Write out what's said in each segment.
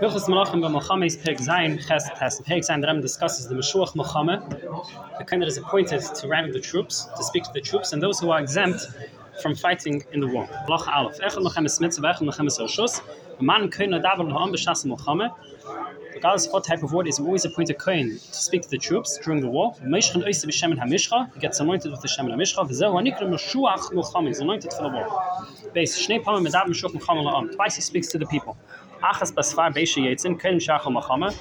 Hilchus Malachim by Mohammed's Peg Zayin Ches Tes. Peg Zayin the Ram discusses the Meshuach Milchama, the kind that is appointed to rally the troops, to speak to the troops, and those who are exempt from fighting in the war. Lach Aleph. Echad Mohammed Smith, Echad Mohammed Soshus. A man Kohen Adavar Laham B'Shas Milchama. Regardless of what type of word is always appointed Kohen to speak to the troops during the war. Meishchan Oise B'Shemen HaMishcha. He gets anointed with the Shemen HaMishcha. V'zehu Anikra Meshuach Milchama. He's anointed for the war. Base Shnei Pamim Medav Meshuach La'am. Twice he speaks to the people. Achas Basfar Yetzin, Machama,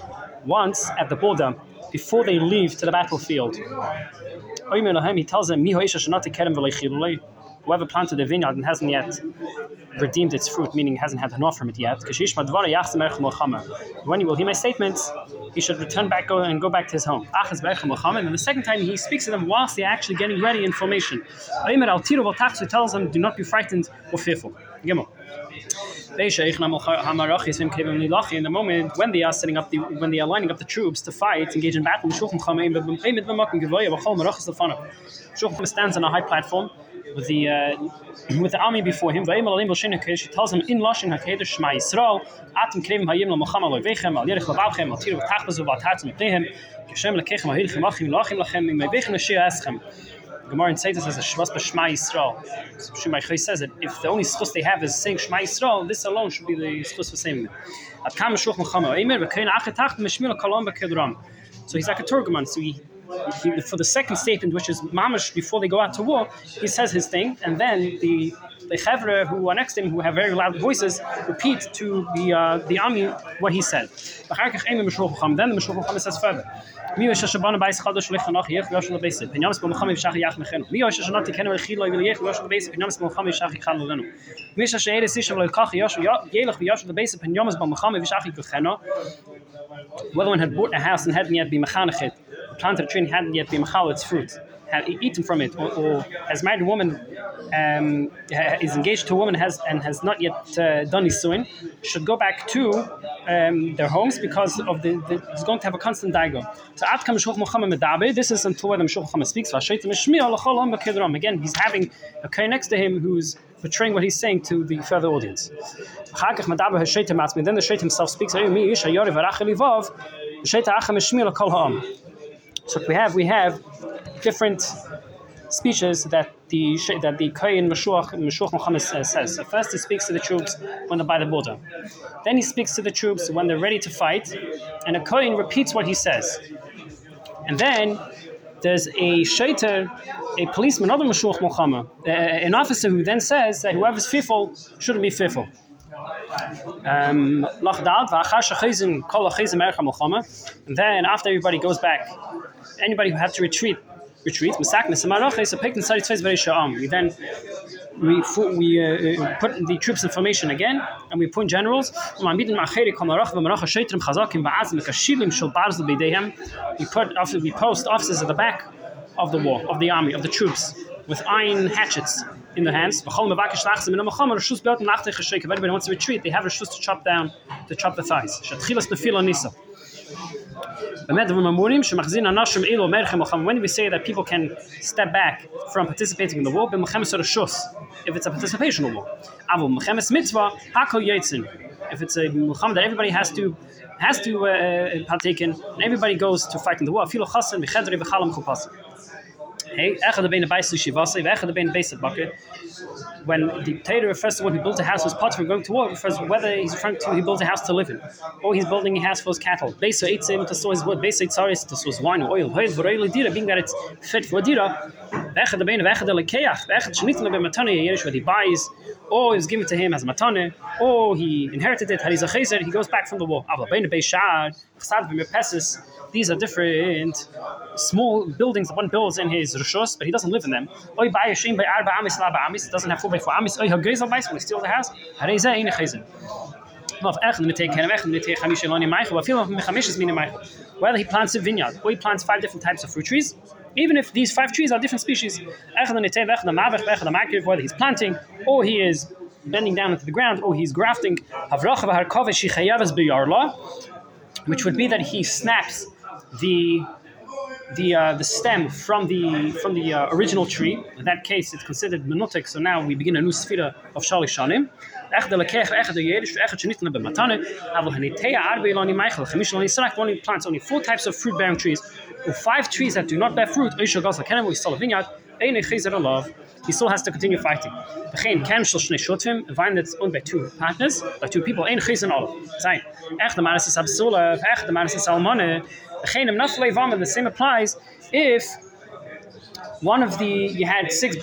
once at the border, before they leave to the battlefield. He tells them, Whoever planted a vineyard and hasn't yet redeemed its fruit, meaning hasn't had enough from it yet, when he will hear my statements, he should return back and go back to his home. And the second time he speaks to them whilst they're actually getting ready in formation. Tells them, do not be frightened or fearful. In the moment when they are setting up the when they are lining up the troops to fight, engage in battle, stands on a high platform with the uh, with the army before him. She tells him in Lashon Hakedesh Shema Yisrael, Atem Krevim Hayim Lo Mocham Lo Vechem Al Yerich Lavavchem Al Tiru V'Tachbazu V'Atartzim Pnehem Kishem Lekechem Al Hirichem Achim Lachim Lachem Im Mevechem Nashir Eschem Gemara in Tzeitus says a Shvas B'Shema Yisrael. Shemai Chay says that if the only schus they have is saying Shema Yisrael, this alone should be the schus for saying it. At Kam Meshuch Mechama Eimer V'Kein Achetach Meshmil Kalom B'Kedram. So he's like a Turgaman, so he he, for the second statement, which is mamish before they go out to war, he says his thing, and then the the chevra who are next to him, who have very loud voices, repeat to the uh, the army what he said. Then the Mishloch says further. מי יש שבאנו בייס חדש לחנוך יך ויש לו בייס פנימס במלחמה ישח יח מחנו מי יש שנות תקנו ולחיל לו יך ויש לו בייס פנימס במלחמה ישח יחל לנו מי יש שאלה סיש לו כך יש ילך ויש לו בייס פנימס במלחמה ישח יחנו whether one had bought a house and hadn't yet been mechanechet planted a tree hadn't yet been machal its fruit had eaten from it, or, or has married a woman, um, is engaged to a woman has and has not yet uh, done isuin, should go back to um, their homes because of the, the it's going to have a constant daigo. So at kam Milchama medabe. This is until the Meshulch Milchama speaks. Again, he's having a guy next to him who's portraying what he's saying to the further audience. Then the Shait himself speaks. So we have we have different speeches that the that the Kohen Meshuach Meshuach Milchama says. So first he speaks to the troops when they're by the border. Then he speaks to the troops when they're ready to fight, and a Kohen repeats what he says. And then there's a shaiter, a policeman, another Meshuach Milchama, uh, an officer who then says that whoever's fearful shouldn't be fearful. Um, and then after everybody goes back anybody who had to retreat Maroches a its very. We then we we uh, uh, put the troops in formation again, and we put generals. We put after we post officers at the back of the war of the army of the troops with iron hatchets in their hands. Everybody wants to retreat. They have a shus to chop down to chop the thighs. When we say that people can step back from participating in the war, if it's a participational war. If it's a milcham that everybody has to has to uh, uh, partake in, and everybody goes to fight in the war. When the Torah refers to when he built a house was part of going to war, refers whether he's referring to he built a house to live in, or he's building a house for his cattle. Besa eats him to store his wood. Eats sorry to store his wine or oil. Being that it's fit for dira. Echad of echad lekeach. Echad shnitna be matane yerish what he buys, or is given to him as matane, or he inherited it. Hariz a he goes back from the war. Avla bein beishad. Chsad b'mirpesis these are different small buildings that one builds in his rishos, but he doesn't live in them. Oy by a shame by arba amis la amis doesn't have four by four amis. Oy hagezel by when he steals the house. Hareza ein meichel. Whether he plants a vineyard or he plants five different types of fruit trees, even if these five trees are different species, whether he's planting or he is bending down into the ground or he's grafting, which would be that he snaps the the uh, the stem from the from the uh, original tree. In that case, it's considered monotic. So now we begin a new sfira of shali shanim. Echt de lekech, echt de yedish, echt je niet naar bematane. Aval hanitea arbe ilani michael. Chemish ilani sarak only plants only four types of fruit bearing trees. With five trees that do not bear fruit. He still has to continue fighting. A vine that's owned by two partners, by two people. Ein chizer olive. Zayin. Is almane. The same applies if one of the you had six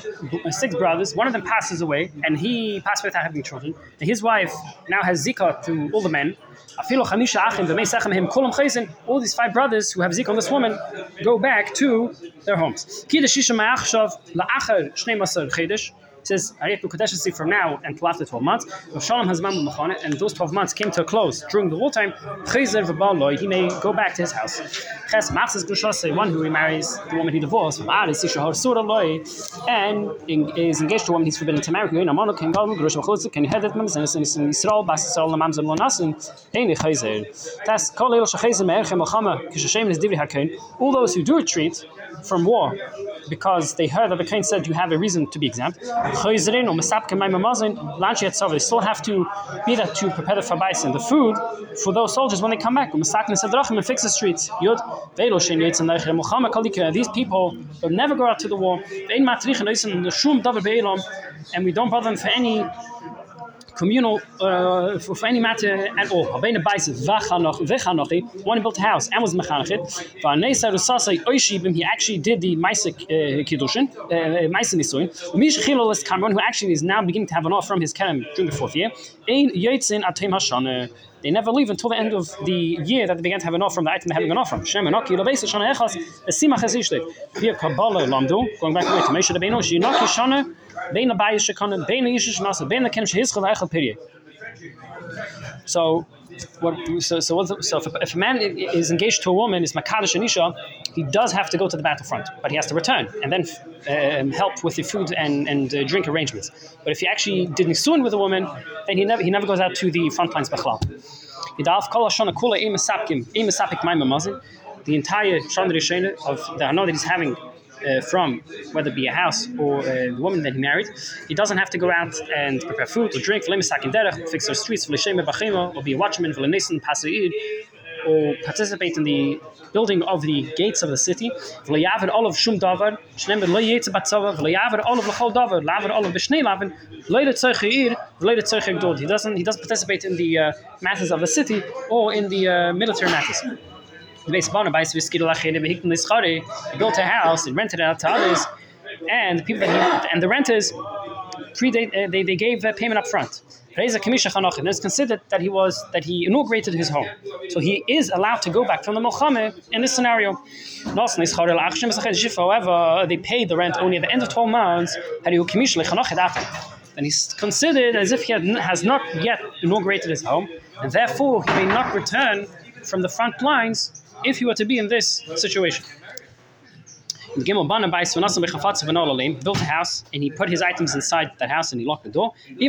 six brothers. One of them passes away, and he passed without having children. And his wife now has zikah to all the men. All these five brothers who have zikah on this woman go back to their homes. It says, Ariyat Bukadeshasi from now until after 12 months. Shalom has Mamu Machane, and those 12 months came to a close during the. Chayzer v'baloi, he may go back to his house. Ches Machzes Gushase, one who remarries the woman he divorced, Sura Loi, and is engaged to a woman he's forbidden to marry. All those who do retreat from war because they heard that the Kain said you have a reason to be exempt. They still have to be there to prepare the fabais and the food for those soldiers when they come back. And fix the streets. These people will never go out to the war. And we don't bother them for any communal uh, for, for any matter at all. Habene Baisa, Vachanoch, Vechanochi, one built a house and was Mechanachit. Vanesa Rusasai Oishibim, he actually did the Maisik uh, Kiddushin, uh, Maisin Nisuin. Mish Chilolis Cameron, who actually is now beginning to have an off from his Kerem during the fourth year. Ein Yitzin Atem Hashana. They never leave until the end of the year that they began to have an off from the item having an off from. Shem and Aki, Lobeisa Shana Echas, the Simach Ezishlik. Here Lamdu, going back to Mesha Rabbeinu, Shinaki Shana, Bein Abayi Shekana, Bein Yishish Nasa, Bein Akem Shehizchel Echel Pirye. So, what, so, so, so if, a, if a man is engaged to a woman, is Makadish Anisha, he does have to go to the battlefront, but he has to return and then um, help with the food and, and uh, drink arrangements. But if he actually did Nisun with a woman, then he never, he never goes out to the front lines. The entire Chandra of the Hana that he's having uh, from whether it be a house or the woman that he married, he doesn't have to go out and prepare food or drink, fix their streets, or be a watchman, or participate in the building of the gates of the city. He doesn't, he doesn't participate in the uh, matters of the city or in the uh, military matters. The. He built a house and rented it out to others, and the people that he, and the renters predate, uh, they, they gave payment up front. It's considered that he was that he inaugurated his home, so he is allowed to go back from the Milchama in this scenario. However, they paid the rent only at the end of twelve months. And he's considered as if he had, has not yet inaugurated his home, and therefore he may not return from the front lines if he were to be in this situation. Built a house and he put his items inside that house and he locked the door. If he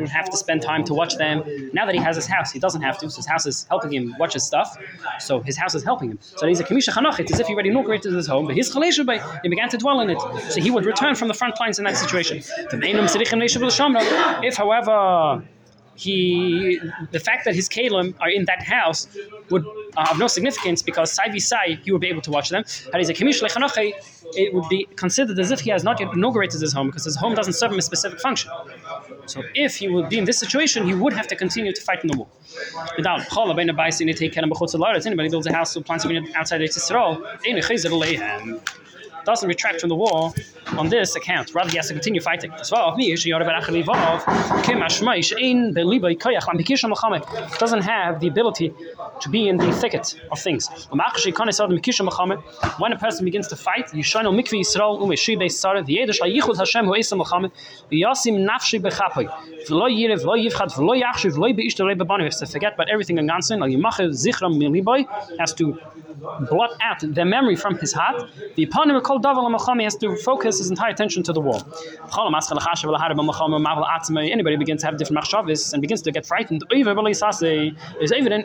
would have to spend time to watch them, now that he has his house, he doesn't have to. So his house is helping him watch his stuff. So his house is helping him. So he's a Kamisha Chanach. It's as if he already inaugurated his home, but his Chalesha he began to dwell in it. So he would return from the front lines in that situation. If, however, he the fact that his kalim are in that house would uh, have no significance because side by side he would be able to watch them. It would be considered as if he has not yet inaugurated his home because his home doesn't serve him a specific function. So if he would be in this situation, he would have to continue to fight in the war. Anybody builds a house or plants outside Israel, doesn't retract from the war on this account. Rather, he has to continue fighting. Doesn't have the ability to be in the thicket of things. When a person begins to fight, has to forget about everything in Gansen, has to blot out the memory from his heart. The eponym called Daval has to focus focus his entire attention to the wall. Anybody begins to have different machshavas and begins to get frightened. Is evident.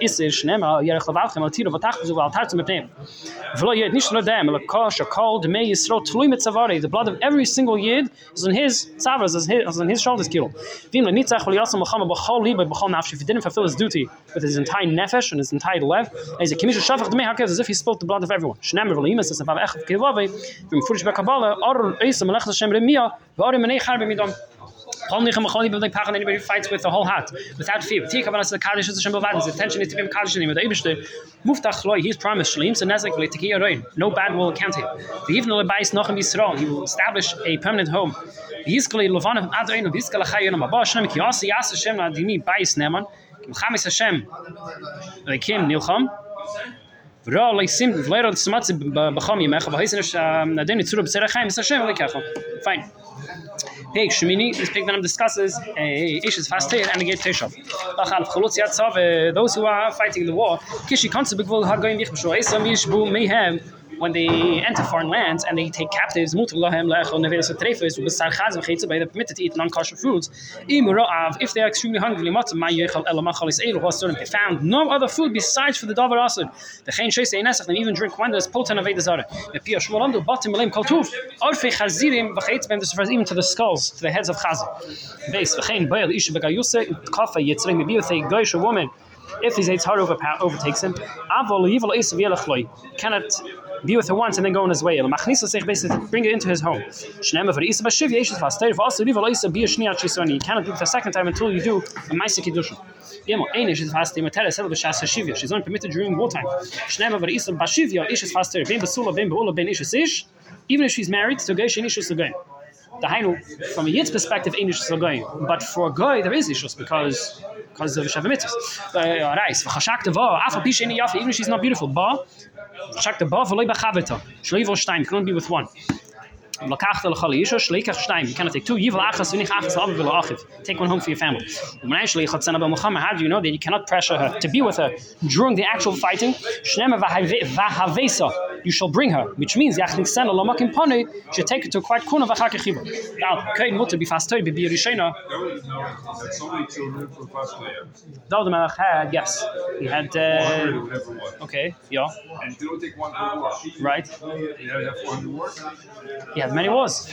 The blood of every single yid is on his tzavras, is on his shoulders. If he didn't fulfill his duty with his entire nefesh and his entire lev, as if he spilled the blood of everyone. Eisa melech Hashem remia v'ori menei char b'midon. Only Chamachoni but like Pachan anybody fights with the whole heart, without fear. Tika Banas the Kaddish is Shem Bavad. His attention is to be Kaddish in the Eibishter. Muftach Loi, he's promised Shleim, so Nezek V'le Tekiya Roin. No bad will account him. The even the Bais Nochem Yisrael, he will establish a permanent home. V'yizkali Lovanah Adoin, v'yizkali Chayon Abba, Shem Ki Yasi Yas Hashem Adini Bais Neman, Kim Chamis Hashem, Kim Nilcham, V'haisen ish nadin itzuru b'tzera chaim, es Hashem v'leikacha. Fine. Peg Shemini, this pig then discusses a Ish's fastir and a gate Teshav. Lachal Cholutz Yatzav, those who are fighting the war, Kishi Konse Begvul Hagoyim Yichbshu, Esam Yishbu Mayhem, when they enter foreign lands and they take captives, mutar lahem lechol neveres trefes ubesar chaz v'cheitze by the permitted to eat non-kosher foods. If they are extremely hungry, hasurim. They found no other food besides for the davar asur. The chen sheisei nesach, even drink wine that is potent of zara. The pia shmolandu batim elim kol tuv. Orfei chazirim v'cheitze bem, this refers even to the skulls, to the heads of chazir. Base v'chein mebi with a woman. If his hard overpa- overtakes him, avol yivol cannot be with her once and then go on his way. Basically bring her into his home. For be a. You cannot do it the second time until you do a Kiddushin. She's only permitted during wartime. Even if she's married. The Hainu, from a Yid's perspective, ain't Ishus again. But for a guy, there is Ishus because because of Shavim Mitzvahs. Uh, yafa, even if she's not beautiful. V'chashak teva, v'loi b'chaveta. Shloi vol shtaim, can only be with one. You cannot take two. Yivl achas, unich achas, achiv. Take one home for your family. Umanayishli chatzana ba Milchama, how do you know that you cannot pressure her to be with her during the actual fighting? Shnema vahavesa, you shall bring her, which means yachnik sen alomakim pone, should take her to quite kuna vachake. Now, mutter Melech had, yes. He had, uh, okay, yeah. And do take one. Right. Had Yeah, many wars,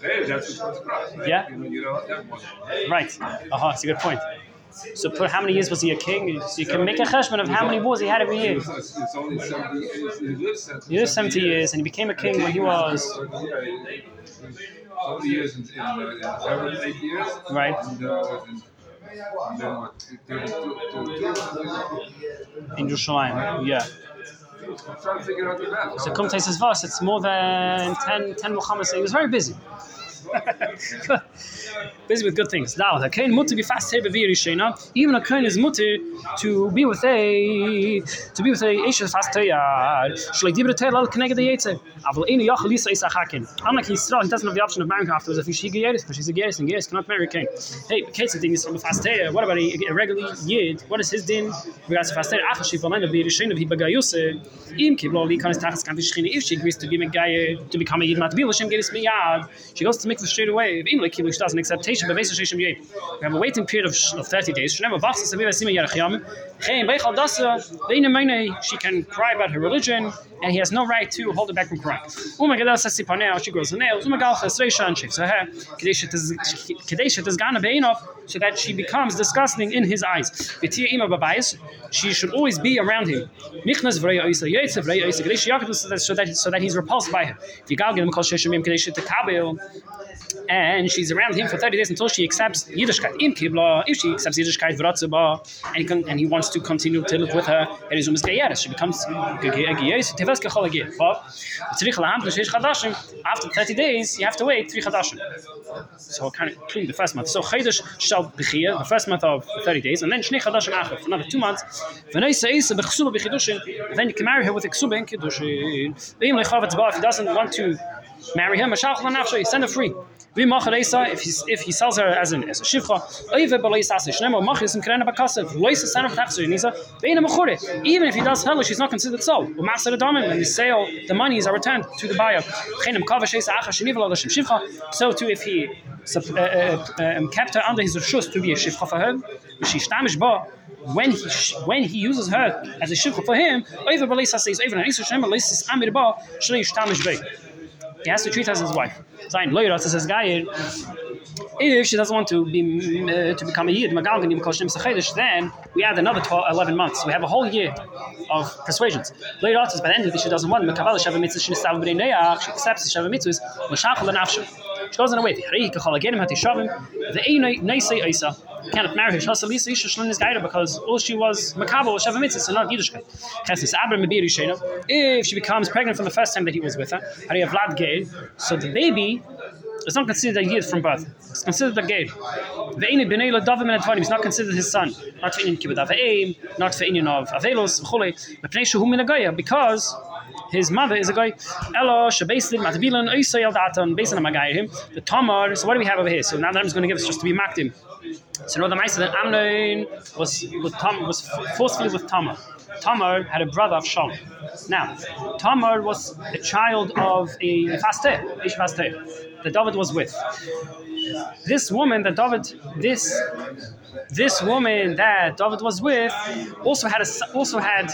Hey, that's what was cross. Yeah. You know, you don't have one. right, uh-huh, it's a good point. So put how many years was he a king? So you can make a cheshbon of how many wars he had every year. It's, it's only 70. He lived 70, He lived 70 years and he became a king when he was, 70 years in, in, uh, eight years. right, uh, and, and then what? 32, 32. in Jerusalem, yeah. So come to his verse, it's more than 10, 10 Muhammad, he was very busy. busy with good things. Now, the kain mutter be fast here beviri. Even a kain is mutter to be with a to be with a isha fast here. Shlei dibra tel al kneged the yetze. Aval inu yachal lisa isa hakin. Unlike Yisrael, he doesn't have the option of marrying afterwards if she geyeris, but she's a geyeris and geyeris cannot marry a kain. Hey, Kate's thing is from a fast. What about a, a regular yid? What is his din? Regards to fast here, achas she fallen beviri shena bagayuse. Im kiblo li kanis tachas kan vishchina. If she agrees to be a guy to become a yid miyad. She goes to make straight away. Im like kiblo she doesn't accept Tesha, but Sheshem Yeh. We have a waiting period of, of 30 days. She can cry about her religion, and he has no right to hold her back from crying. She grows her nails. And. So her, Beinov, so that she becomes disgusting in his eyes. She should always be around him. So that, so that he's repulsed by her. And she's around him for 30 days until she accepts Yiddishkeit. Im Kibla, if she accepts Yiddishkeit, Vratzuba, and he, can, and he wants to continue to live with her, and he's almost She becomes Geyeres, Teves Kechol Agir. But after 30 days, you have to wait three Chadashim. So kind of including the first month. So Chedesh shall Bechia, the first month of 30 days, and then Shnei Chadashim Acher, for another two months. Then you can marry her with a Ksuba in Kiddushin. If he doesn't want to marry him, send her free. If he if he sells her as an as a shivcha. Is is. Even if he does hell, she's not considered sold. When the sale the monies are returned to the buyer. Shem. So too if he uh, uh, um, kept her under his reshus to be a shivcha for him, She ba when he when he uses her as a shivcha for him, over beleis says over an isa shnemo leis is amir ba shlei stamish be. He has to treat her as his wife. Sein says guy if she doesn't want to be uh, to become a yid then we add another 12, 11 months. We have a whole year of persuasions. By the end of it, she doesn't want she accepts shava mitzvahs. She goes on her way. The ein neisei isa cannot marry her. Shasalisa isha shlin is gaira because all she was makabel was shava mitzvah, so not yiddishkeit. Chesnis abra mebir If she becomes pregnant from the first time that he was with her, hari vlad gay, so the baby it's not considered a yid from birth. It's considered a gay. Ve'ini b'nei l'davim and advarim. It's not considered his son. Not for inyan kibbut aveim, not for inyan of avelos, v'chule. B'pnei shehu min a because his mother is a guy. Elo shebeslin matbilan oisay datan based on him. The Tamar. So what do we have over here? So now that I'm going to give us just to be makdim. So know the Maisa that Amnon was with Tom was forcefully with Tamar. Tamar had a brother Avshalom. Now, Tamar was a child of a Fasteh, Ish Fasteh, that David was with. This woman that David, this this woman that David was with, also had a also had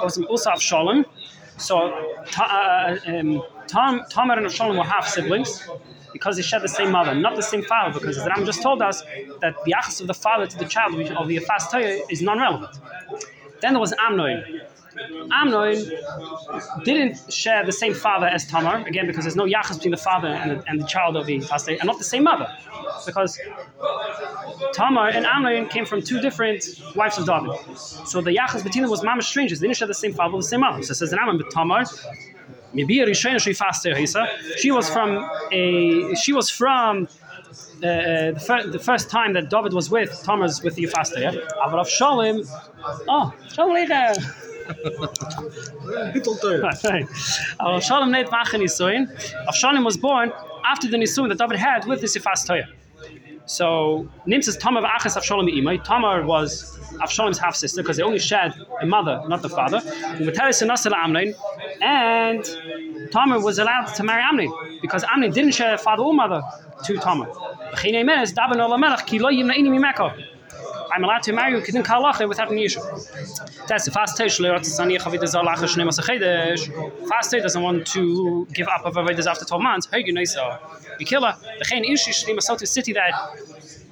also Avshalom. So uh, um, Tom, and Shalom were half siblings because they share the same mother, not the same father, because the Ram just told us that the achas of the father to the child of the fast is non-relevant. Then there was Amnon. Amnon didn't share the same father as Tamar, again because there's no yachas between the father and the, and the child of the fast and not the same mother, because Tamar and Amnon came from two different wives of David. So the yachas between them was mama strangers. They didn't share the same father, the same mother. So it says in Amnon, but Tamar Maybe She was from a. She was from uh, uh, the, fir- the, first time that David was with Thomas with the Faster, yeah? Avshalom, oh, Shalom Aber Shalom nicht machen Nisuin. Auf was born after the Nisuin that David had with the Sifas Toya. So, Nim says Tamar v'achas Avshalom imay. Tamar was Avshalom's half sister because they only shared a mother, not the father. And Tamar was allowed to marry Amnon because Amnon didn't share a father or mother to Tamar. I'm allowed to marry you kidin kalacha without an issue. That's the fast tesh le ratzas ani chavit zeh lacha shnei mas chedesh. Fast doesn't want to give up of avodas after 12 months. Hey, you know so. Bikila, the chen issue shnei masot city that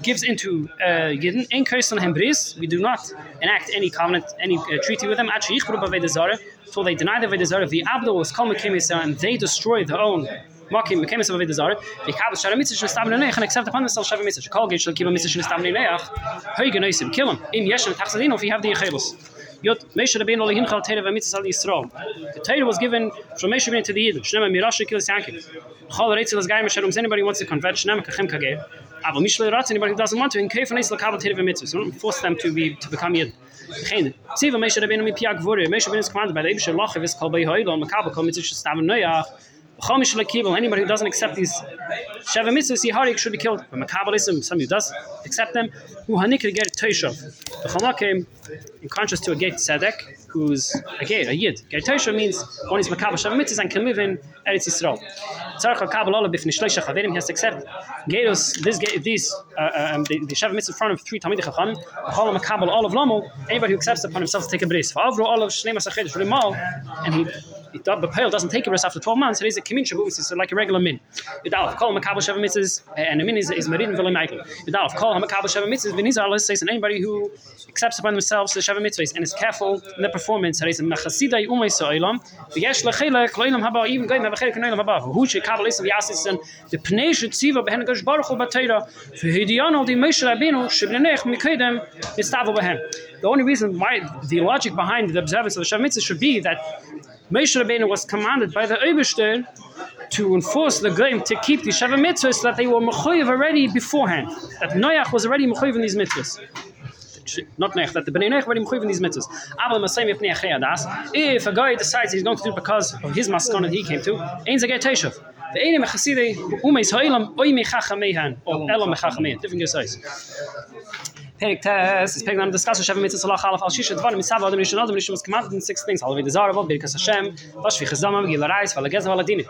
gives into uh, Yidden, in Kirsten Hembris, we do not enact any covenant, any uh, treaty with them. Actually, until they deny the Vedazara, the Abdul was called and they destroy their own. Zara, the Kabbalah Shara Mitzvah Neich, and accept Mitzvah. Keep a Mitzvah Noisim, kill him. Yeshem if you have the. Yot. The was given from Moshe Rabbeinu to the Yidden. Shnema Mirash Kilis Yankim. Chol Reitzel is Gaim wants to convert Shnema Kachem Kageh. Aber Mishle Ratz, anybody who doesn't want to, in Kei Fanais Lakabal Teira VeMitzvah. So don't force them to be to become Yidden. Geen. Zie is commanded by the Ibshe Lachav is by Hoylon. Makabal Kol Mitzvah. Anybody who doesn't accept these Sheva mitzvahs, Yiharik should be killed. But Makabalism, somebody who does accept them, who Hanikr get Toshav. The Chama came in contrast to a Gate Tzedek, who's a Gate, a Yid. Gate Toshav means one is Makabal Sheva mitzvahs and can live in Eretz Yisrael. Tzarech HaKabal Olav Bifni Shleisha Chaverim, he has to accept Gatos, this, these, uh, uh, um, the, the Sheva mitzvah in front of three Talmidei Chacham, Chol Makabal Olav Lomo, anybody who accepts upon himself to take a bris. V'avro Olav Shnei Rimal, and he the pale doesn't take a bris after 12 months, it is a kimin shabu, it's like a regular min. Yudalef, kol makabel sheva mitzvahs, eh, and a min is, is marin v'le michael. Yudalef, kol makabel sheva mitzvahs, v'nizar let's say, and anybody who accepts upon themselves the sheva mitzvahs and is careful in their performance, it is mechasidai umay so'ilam, v'yesh lechelek lo'ilam haba, even haba, the behen gosh baruch mikedem. The only reason why the logic behind the observance of the Sheva Mitzvah should be that Moshe Rabbeinu was commanded by the Eibishter to enforce the game to keep the Sheva mitzvahs that they were mechoyev already beforehand. That Noach was already mechoyev in these mitzvahs. not nech that the bnei nech already mechuyev in these mitzvahs. Masayim yipnei. If a guy decides he's going to do it because of his maskana he came to, ein zagay teshuv. Ene mechaside umeis ha'olam oy mechachamehan or elam. Different. Perik Tes is Perik Nam discuss Hashem mitzvah salach alaf al shisha dvar misav adam rishon adam rishon was commanded in six things. Halavi birkas Hashem vash vich zamam gil reis val gez val adin.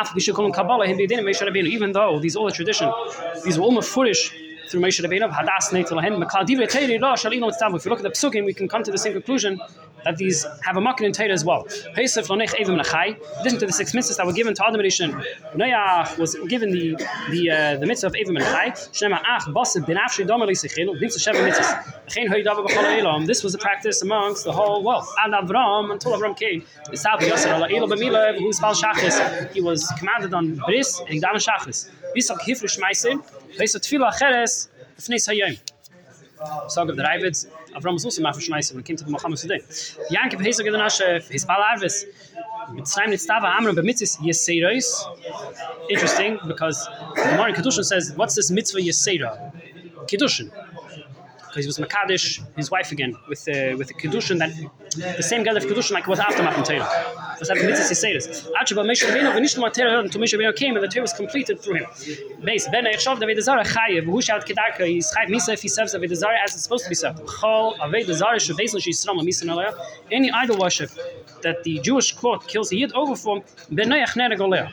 Af bishu kolon kabbalah him bidin meisha rabbeinu. Even though these all the tradition, these were all mafurish through Moshe Rabbeinu, hadas neitel hen makal divrei teiri ra shalino tzav. If you look at the psukim, we can come to the same conclusion that these have a makin in Torah as well. Lonech evim. In addition to the six mitzvahs that were given to Adam Rishon, Noach was given the the uh, the mitzvah of evim nachai. Shema ach basid afshi domer seven mitzvahs. This was a practice amongst the whole world. Ad Avram until Avram came. Shachis. He was commanded on bris and he daven shachis. Bisak hifru shmeisin. Pesach. Fneis hayom. Sag of the Ravids, Avram was also when it came to the Muhammad today. His Amram B'mitzis. Interesting, because the Gemara in Kedushin says, what's this mitzvah Yeseira? Kedushin. Because he was Makadish, his wife again, with the with the Kedushin that the same God of Kedushin like was after Matan Torah. Was having mitzvahs Yeseiros. Actually, but Moshe Rabbeinu, when Nishma Torah until came and the Torah was completed through him. Base, Ben Echshav David Zara Chayev, who shout Kedarka, he's Chayev Misa if he serves David Zara as it's supposed to be served. Chol Aved Zara Shavesel Shisram Misa. Any idol worship that the Jewish court kills a Yid over for, Ben Neach Nereg Olea.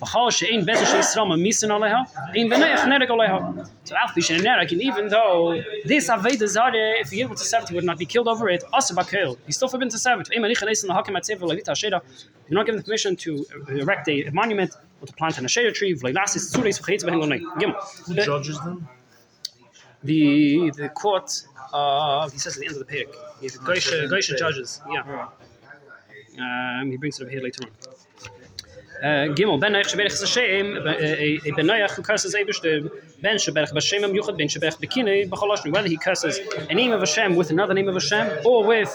V'chol she'ein bezer she'yisram misin aleha, ein b'neich nereg aleha. So Alf Bishan Nereg, and even though this Aveda if he able to serve it, he would not be killed over it, also Bakel. He's still forbidden to serve it. Ein manich anesin lahakim atzev levita ashera. You're not given the permission to erect a monument or to plant an ashera tree. V'leilasis tzureis v'chayitz v'hen lonei. Who judges them? The the court, uh, he says at the end of the the Goisha, Goisha judges, yeah. Um, he brings it up here later on. Uh, Gimel ben Noach sheberach Hashem a ben Noach who curses Eibush ben sheberach b'Hashem am yuchad ben sheberach b'kinei b'choloshim whether he curses a name of Hashem with another name of Hashem or with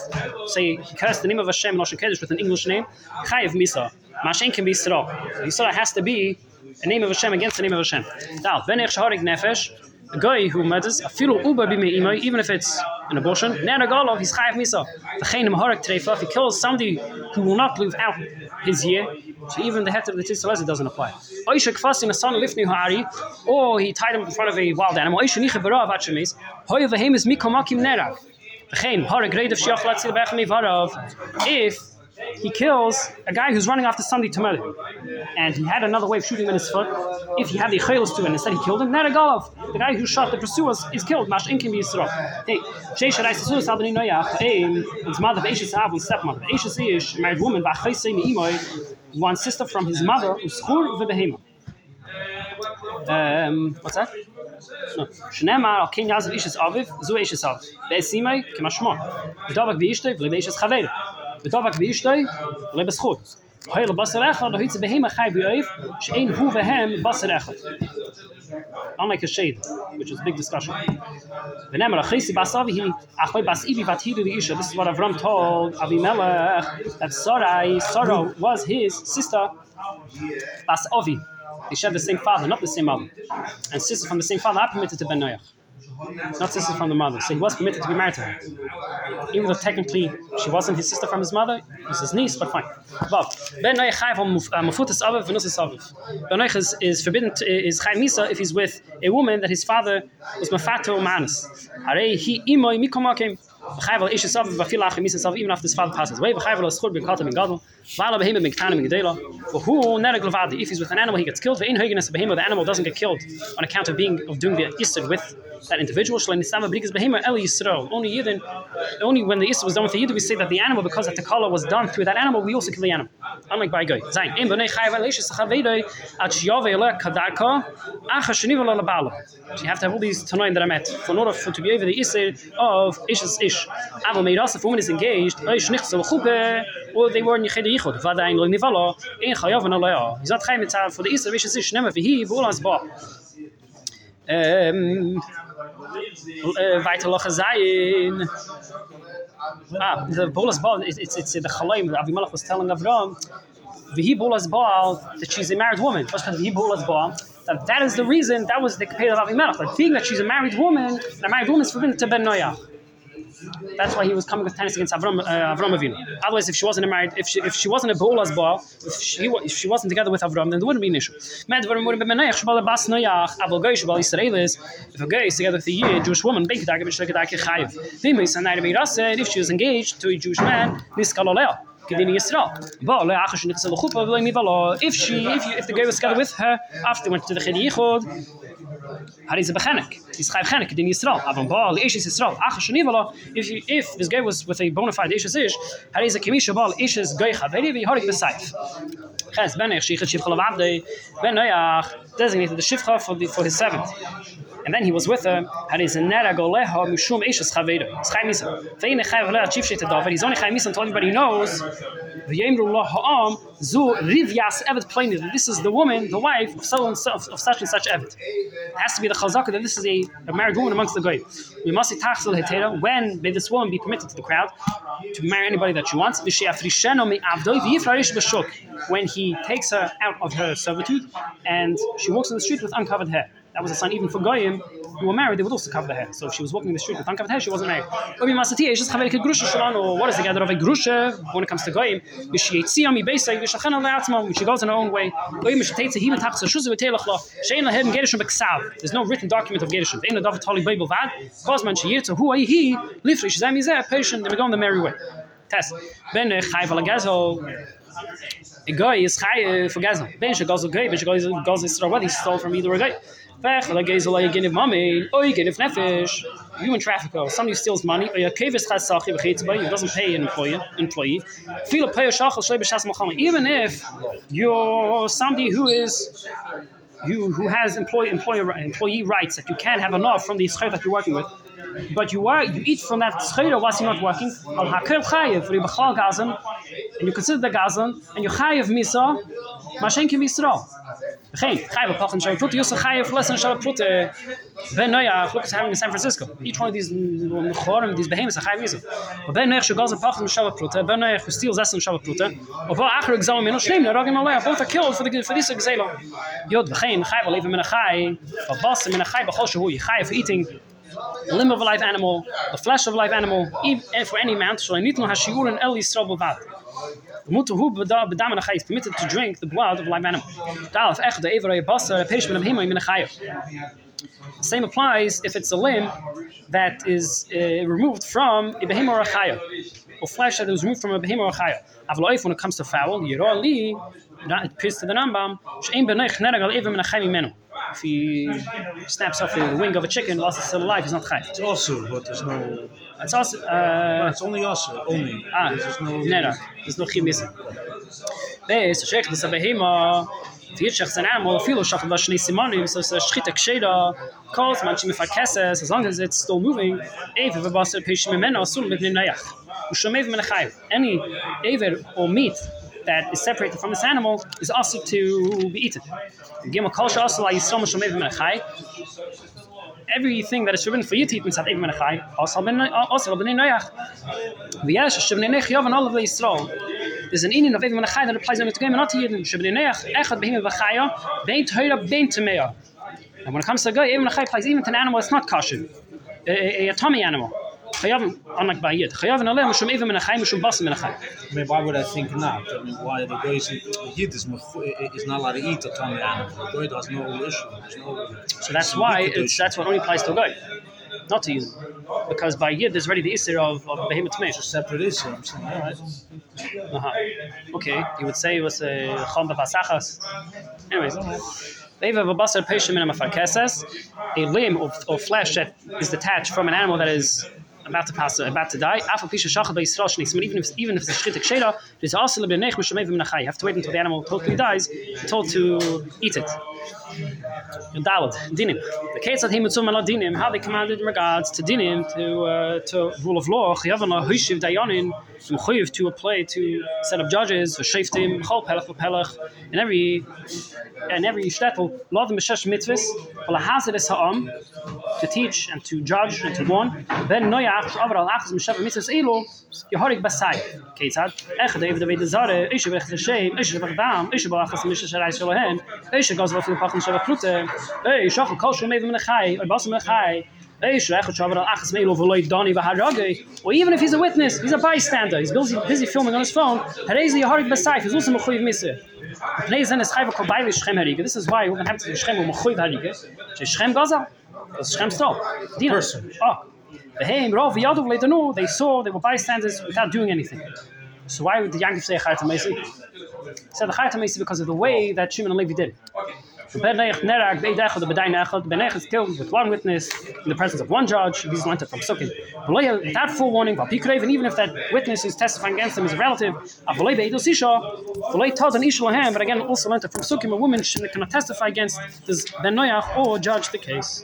say he cursed the name of Hashem Lashon Kedesh with an English name Chayev Misa. Mashen can be Yisrael. Yisrael has to be a name of Hashem against the name of Hashem. Now ben Noach shaharik nefesh a guy who murders a filu uba b'mei imay even if it's an abortion neder golov he's Chayev Misa the chenim harik trefa if he kills somebody who will not live out his year so even the heter of the Tzitz doesn't apply. Oisha kfasim a son lifni ha'ari, or oh, he tied him in front of a wild animal. Oisha nicha berav achemes, hoya vehemis mikomakim nerag. V'chein, hara grade of shiach latzil b'echem varav. If he kills a guy who's running after somebody to murder him, and he had another way of shooting him in his foot, if he had the chaylos to and instead he killed him, Neragolov, the guy who shot the pursuers, is killed. Mash inkim Yisrael. Hey, Sheish Reis Sus Adoni Noyach, hey, his mother, Eishis Av, his stepmother. Eishis Ish, married woman, Ba'chaysei Me'imoy, one sister from his mother, Uschur V'Behema. Um, what's that? No. Shneimar al ken yazav ishes aviv, zu ishes av. Be'esimai, kemashmo. V'davak v'ishtoi, v'le be'ishes echad, hoitze behema chai b'yoiv, she'ein hu v'hem basar echad. Unlike a shade, which is a big discussion. V'nemar achisi basavi. This is what Avram told Avimelech, that Sarai, Sarah was his sister, bas Avi. They shared the same father, not the same mother. And sister from the same father are permitted to Ben Noach. Not sister from the mother. So he was permitted to be married to her. Even though technically she wasn't his sister from his mother, it was his niece, but fine. But Ben chayv on uh, aviv v'nusis aviv. Noach is, is forbidden, to, is chayv misa if he's with a woman that his father was mafato manas. Harei he mikomakim. V'chayv ish esav v'afil achim misa esav even after his father passes away. V'chayv l'schur ben kata ben gadol. V'ala behema gedela. V'hu levadi. If he's with an animal, he gets killed. V'in hoigenes behema, the animal doesn't get killed on account of being of doing the isser with that individual. Shalei nisama b'rikas behema el yisrael. Only yidin, only when the isser was done with the yid, we say that the animal, because the takala was done through that animal, we also kill the animal. amek bay goy. Zayn in bnei khay vel is khay vedoy at shove le kadaka a khashni vel le balo you have to have all these tanoim that I met. For order of to be over the issue of ish is ish. Aber mir das woman is engaged ey shnicht so khupe or they were in khide ikhod va da in lo nivalo in khayav na lo ya izat khay mit for the issue ish is ish. Nema vi hi vol as ba ähm eh, weiter loch sein Ah, the bolas ball. It's it's, it's the chalaim that Avimelech was telling Avram. V'hi bolas ball that she's a married woman. V'hi bolas ball? That that is the reason. That was the kapel of Avimelech. Like being that she's a married woman, and a married woman is forbidden to ben noyah. That's why he was coming with tennis against Avram, uh, Avram Avinu. Otherwise, if she wasn't married, if she, if she wasn't a Beulas Baal, if she, if she wasn't together with Avram, then there wouldn't be an issue. If a guy is together with a Yid, Jewish woman, if she was engaged to a Jewish man. If she, if, you, if the guy was together with her after went to the Chedi Yichud, Hari ze bechenek. He's chayv chenek kedin Yisrael. Avon baal ish is Yisrael. Achash er nivala. If you, if this guy was with a bona fide ish is ish, Hari ze kemisha baal ish is goy chaveri v'yiharik b'sayf. Ches ben ech shichet shivcha lavavde ben noyach designated the shivcha for, the, for his servant. And then he was with her. Hari ze nera goleha mishum ish is chaveri. It's chay misa. Ve'ine chayv leha chief shit. He's only chay misa until everybody knows V'yemru lo ha'am zu rivyas evet plainly this is the woman, the wife of so and so, of, of such and such evet. It has to be the chazaka that this is a, a married woman amongst the goyim. We must say when may this woman be permitted to the crowd to marry anybody that she wants. When he takes her out of her servitude and she walks in the street with uncovered hair. That was a sign even for goyim who were married, they would also cover their hair. So if she was walking in the street with uncovered hair, she wasn't married. Obi masati is just chaverik grusha shalano. What is the gather of a grusha when it comes to goyim? V'she'etzia mi beisay v'shachana le'atzma when she goes in her own way. Goyim v'she'teitza him tachsa shuzu v'teilach lo. She'en lahem gerishim b'ksav. There's no written document of gerishim. Ve'en adav tali Bible vad. Kozman she'yirtza hu he lifri shezem yizeh patient. Then we go on the merry way. Test. Ben eh, chayv al a guy is chai eh, for gazel. Ben she goes a guy, ben she goes goes is what he stole from either a guy. You in traffic, somebody steals money, or you doesn't pay an employee. Even if you're somebody who is you who has employee employer employee rights that you can't have enough from the schar that you're working with. But you are you eat from that schar whilst you're not working. Al chayev gazan, and you consider the gazan, and you chayev misa, mashenki misra. Geen, chayev pachan shal prute, yosef chayev less than prute. Ben Noyach, look what's happening in San Francisco. Each one of these chorim, these behemoths, are chayev misa. But Ben Noyach shagaz pachan shal prute, Ben Noyach who steals essen shal prute. Or ba acher exam mino shleim, ragim aleh, both are killed for the for this exela. Yod b'chein, chayev lev min a chay, babas min a chay b'chol shehu, chayev for eating the limb of a live animal, the flesh of a live animal, even eh, for any amount, so I need to know how hashiur and el yisrael b'vad. And is permitted to drink the blood of a live animal. The min Same applies if it's a limb that is uh, removed from a behemoth or a chaya, or flesh that is removed from a behemoth or a chaya. Avloif when it comes to fowl, yirah it appears to the Rambam, she'im b'nei chnerag al evim min a menu. If he snaps off the wing of a chicken whilst it's still alive, he's not chayv. It's also, but there's no. It's also No, uh, it's only also, only. ah, There's no. no, there's no chim missing. Beis, sheikh the shech an animal, filo shach ba shnei simonim, so it's a shchita ksheda, calls man shim as long as it's still moving, eve v'basa pish mimeno asul mit nayach. Ushamev min chayv. Any aver or meat that is separated from this animal is also to be eaten. Gimel kol shasal yisrom shamev min chay. Everything that is forbidden for eat inside Ibn Menachai, also also Noach. V'yesh shebnei Nech yavan all of the Yisrael. There's an Indian of Ibn Menachai that applies only to game and not to Yidden. Shebnei Nech echad behim v'chaya, bein toira, bein tamea. And when it comes to a guy, Menachai applies even to an animal that's not kosher, a, a, a tummy animal. Chayav, unlike by Yid. Chayav Mishum Menachai, Mishum Basa Menachai. I mean, why would I think not? I mean, why the guy is, Yid is, is not allowed to eat a of animal. The has no issue. There's no, So that's why it's, that's what only applies to a guy, not to you. Because by Yid, there's already the Isser of, of Behemoth separate issue. I'm saying, all right. Uh-huh. Okay, you would say it was a chom b'pasachas. Anyways, they have a basar pesha min amafarkeses, a limb or, or flesh that is detached from an animal that is about to pass, about to die. Afal pisha shachal b'Yisrael shneis. Even if even if it's a shchitik sheda, there's also lebnei mishamev minachai. You have to wait until the animal totally dies, told to eat it. Dalad, dinim. The case that he mitzvah malad dinim, how they commanded in regards to dinim, to uh, to rule of law, chiyavana huishiv dayanin, from to a play to set up judges, for shaftim, chol pelach pelach, in every in every shtetl, law the mishesh mitzvahs, wala hazard is ha'am, to teach and to judge and to warn. Then Ben noyach aber al achs. Ketzad ech de zare shem dam achs gaz klute. Ey kol even Melo Veloy Doni Vaharage. Or even if he's a witness, he's a bystander. He's busy, busy filming on his phone. He's also Mechuyev Misse. This is why to have to Shem or Mechuyev Harige. Gaza. Stop. Dina. Person. Oh. The Haim, Rov, Yadov, later no, they saw, they were bystanders without doing anything. So why would the Yankov say Chayta Mesi? He said the Chayta Mesi because of the way that Shimon Levi did. The Ben Neich Nerak, Beid Echad, the Bedai is killed with one witness in the presence of one judge. These learned it from Sukkim. Without full warning, Vapikrev, and even if that witness who's testifying against him is a relative, but again also learned it from Sukkim, a woman cannot testify against this Ben or judge the case.